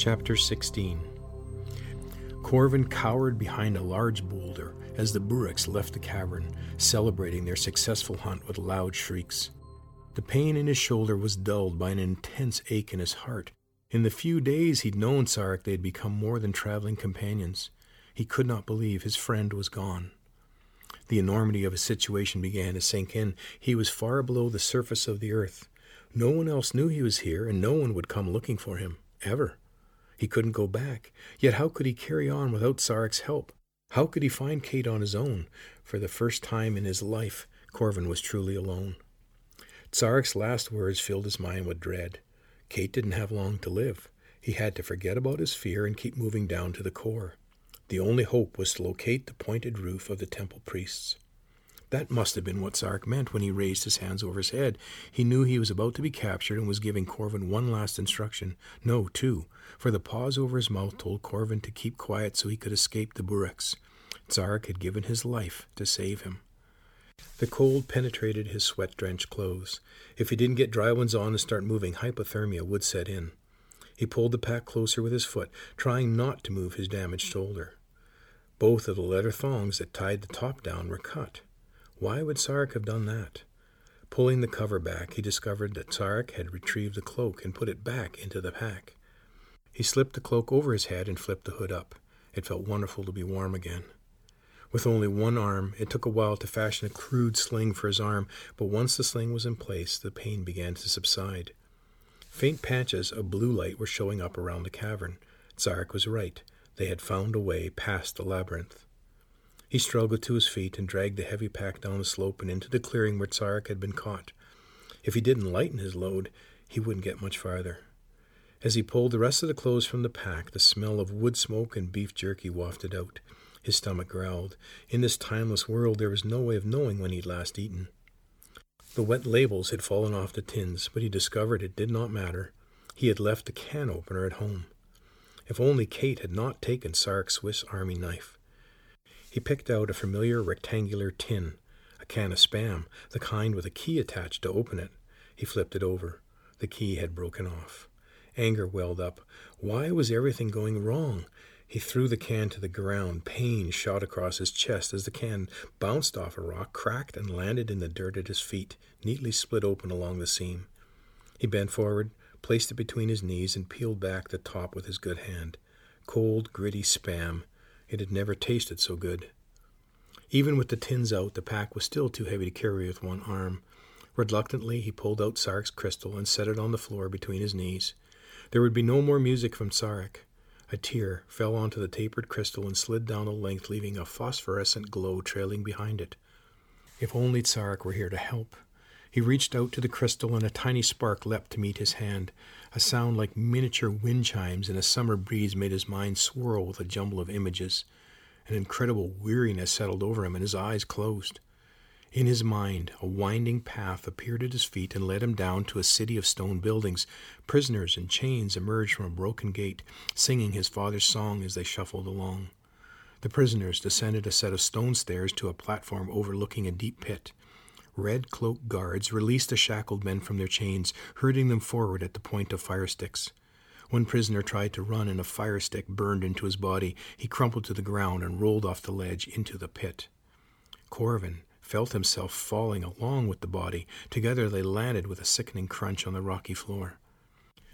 Chapter 16 Corvin cowered behind a large boulder as the Bureks left the cavern, celebrating their successful hunt with loud shrieks. The pain in his shoulder was dulled by an intense ache in his heart. In the few days he'd known Sarek, they had become more than traveling companions. He could not believe his friend was gone. The enormity of his situation began to sink in. He was far below the surface of the earth. No one else knew he was here, and no one would come looking for him, ever. He couldn't go back. Yet how could he carry on without Sarek's help? How could he find Kate on his own? For the first time in his life, Corvin was truly alone. Sarek's last words filled his mind with dread. Kate didn't have long to live. He had to forget about his fear and keep moving down to the core. The only hope was to locate the pointed roof of the temple priests. That must have been what Sarek meant when he raised his hands over his head. He knew he was about to be captured and was giving Corvin one last instruction. No, two, for the pause over his mouth told Corvin to keep quiet so he could escape the Bureks. Sarek had given his life to save him. The cold penetrated his sweat drenched clothes. If he didn't get dry ones on and start moving, hypothermia would set in. He pulled the pack closer with his foot, trying not to move his damaged shoulder. Both of the leather thongs that tied the top down were cut. Why would Sarek have done that? Pulling the cover back, he discovered that Sarek had retrieved the cloak and put it back into the pack. He slipped the cloak over his head and flipped the hood up. It felt wonderful to be warm again. With only one arm, it took a while to fashion a crude sling for his arm, but once the sling was in place, the pain began to subside. Faint patches of blue light were showing up around the cavern. Sarek was right. They had found a way past the labyrinth. He struggled to his feet and dragged the heavy pack down the slope and into the clearing where Sarek had been caught. If he didn't lighten his load, he wouldn't get much farther. As he pulled the rest of the clothes from the pack, the smell of wood smoke and beef jerky wafted out. His stomach growled. In this timeless world, there was no way of knowing when he'd last eaten. The wet labels had fallen off the tins, but he discovered it did not matter. He had left the can opener at home. If only Kate had not taken Sarek's Swiss Army knife. He picked out a familiar rectangular tin, a can of spam, the kind with a key attached to open it. He flipped it over. The key had broken off. Anger welled up. Why was everything going wrong? He threw the can to the ground. Pain shot across his chest as the can bounced off a rock, cracked, and landed in the dirt at his feet, neatly split open along the seam. He bent forward, placed it between his knees, and peeled back the top with his good hand. Cold, gritty spam. It had never tasted so good. Even with the tins out, the pack was still too heavy to carry with one arm. Reluctantly, he pulled out Sarek's crystal and set it on the floor between his knees. There would be no more music from Sarek. A tear fell onto the tapered crystal and slid down the length, leaving a phosphorescent glow trailing behind it. If only Sarek were here to help. He reached out to the crystal, and a tiny spark leapt to meet his hand. A sound like miniature wind chimes in a summer breeze made his mind swirl with a jumble of images. An incredible weariness settled over him, and his eyes closed. In his mind, a winding path appeared at his feet and led him down to a city of stone buildings. Prisoners in chains emerged from a broken gate, singing his father's song as they shuffled along. The prisoners descended a set of stone stairs to a platform overlooking a deep pit. Red cloaked guards released the shackled men from their chains, herding them forward at the point of fire sticks. One prisoner tried to run, and a fire stick burned into his body. He crumpled to the ground and rolled off the ledge into the pit. Corvin felt himself falling along with the body. Together they landed with a sickening crunch on the rocky floor.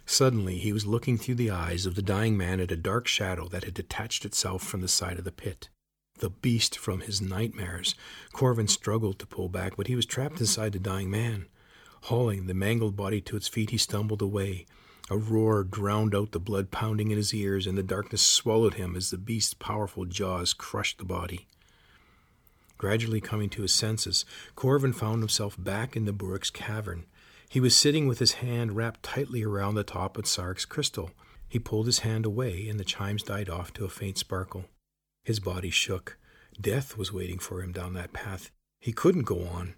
Suddenly he was looking through the eyes of the dying man at a dark shadow that had detached itself from the side of the pit the beast from his nightmares. Corvin struggled to pull back, but he was trapped inside the dying man. Hauling the mangled body to its feet, he stumbled away. A roar drowned out the blood pounding in his ears, and the darkness swallowed him as the beast's powerful jaws crushed the body. Gradually coming to his senses, Corvin found himself back in the Burek's cavern. He was sitting with his hand wrapped tightly around the top of Sarek's crystal. He pulled his hand away, and the chimes died off to a faint sparkle. His body shook. Death was waiting for him down that path. He couldn't go on,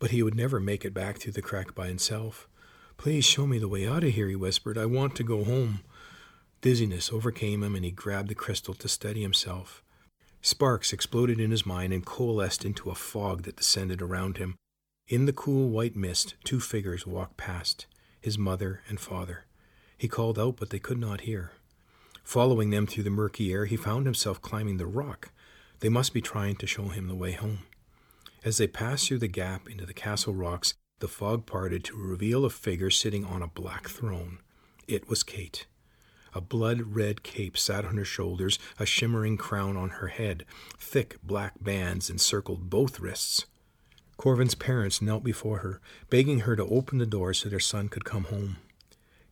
but he would never make it back through the crack by himself. Please show me the way out of here, he whispered. I want to go home. Dizziness overcame him, and he grabbed the crystal to steady himself. Sparks exploded in his mind and coalesced into a fog that descended around him. In the cool white mist, two figures walked past his mother and father. He called out, but they could not hear. Following them through the murky air, he found himself climbing the rock. They must be trying to show him the way home. As they passed through the gap into the castle rocks, the fog parted to reveal a figure sitting on a black throne. It was Kate. A blood red cape sat on her shoulders, a shimmering crown on her head. Thick black bands encircled both wrists. Corvin's parents knelt before her, begging her to open the door so their son could come home.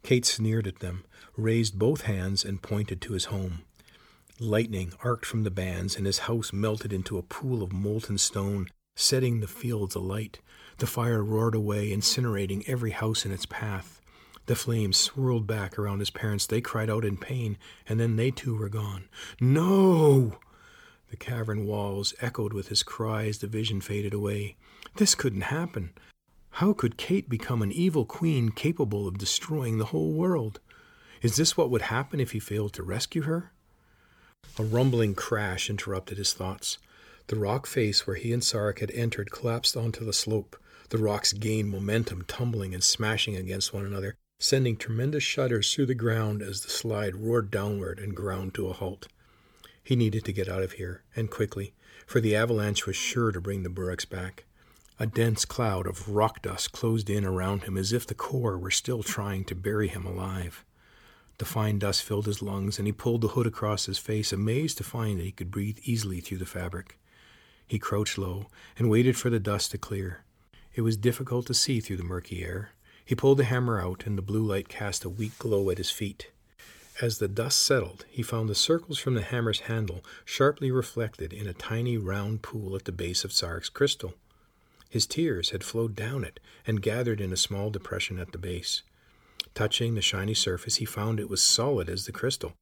Kate sneered at them, raised both hands, and pointed to his home. Lightning arced from the bands, and his house melted into a pool of molten stone, setting the fields alight. The fire roared away, incinerating every house in its path. The flames swirled back around his parents. They cried out in pain, and then they too were gone. No! The cavern walls echoed with his cry as the vision faded away. This couldn't happen. How could Kate become an evil queen capable of destroying the whole world? Is this what would happen if he failed to rescue her? A rumbling crash interrupted his thoughts. The rock face where he and Sarek had entered collapsed onto the slope. The rocks gained momentum, tumbling and smashing against one another, sending tremendous shudders through the ground as the slide roared downward and ground to a halt. He needed to get out of here, and quickly, for the avalanche was sure to bring the Bureks back. A dense cloud of rock dust closed in around him as if the core were still trying to bury him alive. The fine dust filled his lungs, and he pulled the hood across his face, amazed to find that he could breathe easily through the fabric. He crouched low and waited for the dust to clear. It was difficult to see through the murky air. He pulled the hammer out, and the blue light cast a weak glow at his feet. As the dust settled, he found the circles from the hammer's handle sharply reflected in a tiny round pool at the base of Sarek's crystal. His tears had flowed down it and gathered in a small depression at the base. Touching the shiny surface, he found it was solid as the crystal.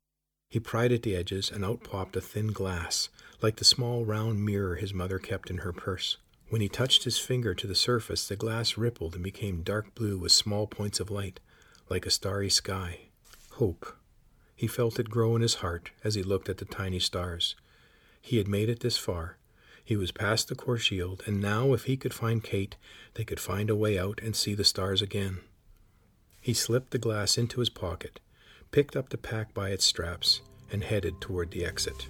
He pried at the edges, and out popped a thin glass, like the small round mirror his mother kept in her purse. When he touched his finger to the surface, the glass rippled and became dark blue with small points of light, like a starry sky. Hope. He felt it grow in his heart as he looked at the tiny stars. He had made it this far, he was past the core shield, and now if he could find Kate, they could find a way out and see the stars again. He slipped the glass into his pocket, picked up the pack by its straps, and headed toward the exit.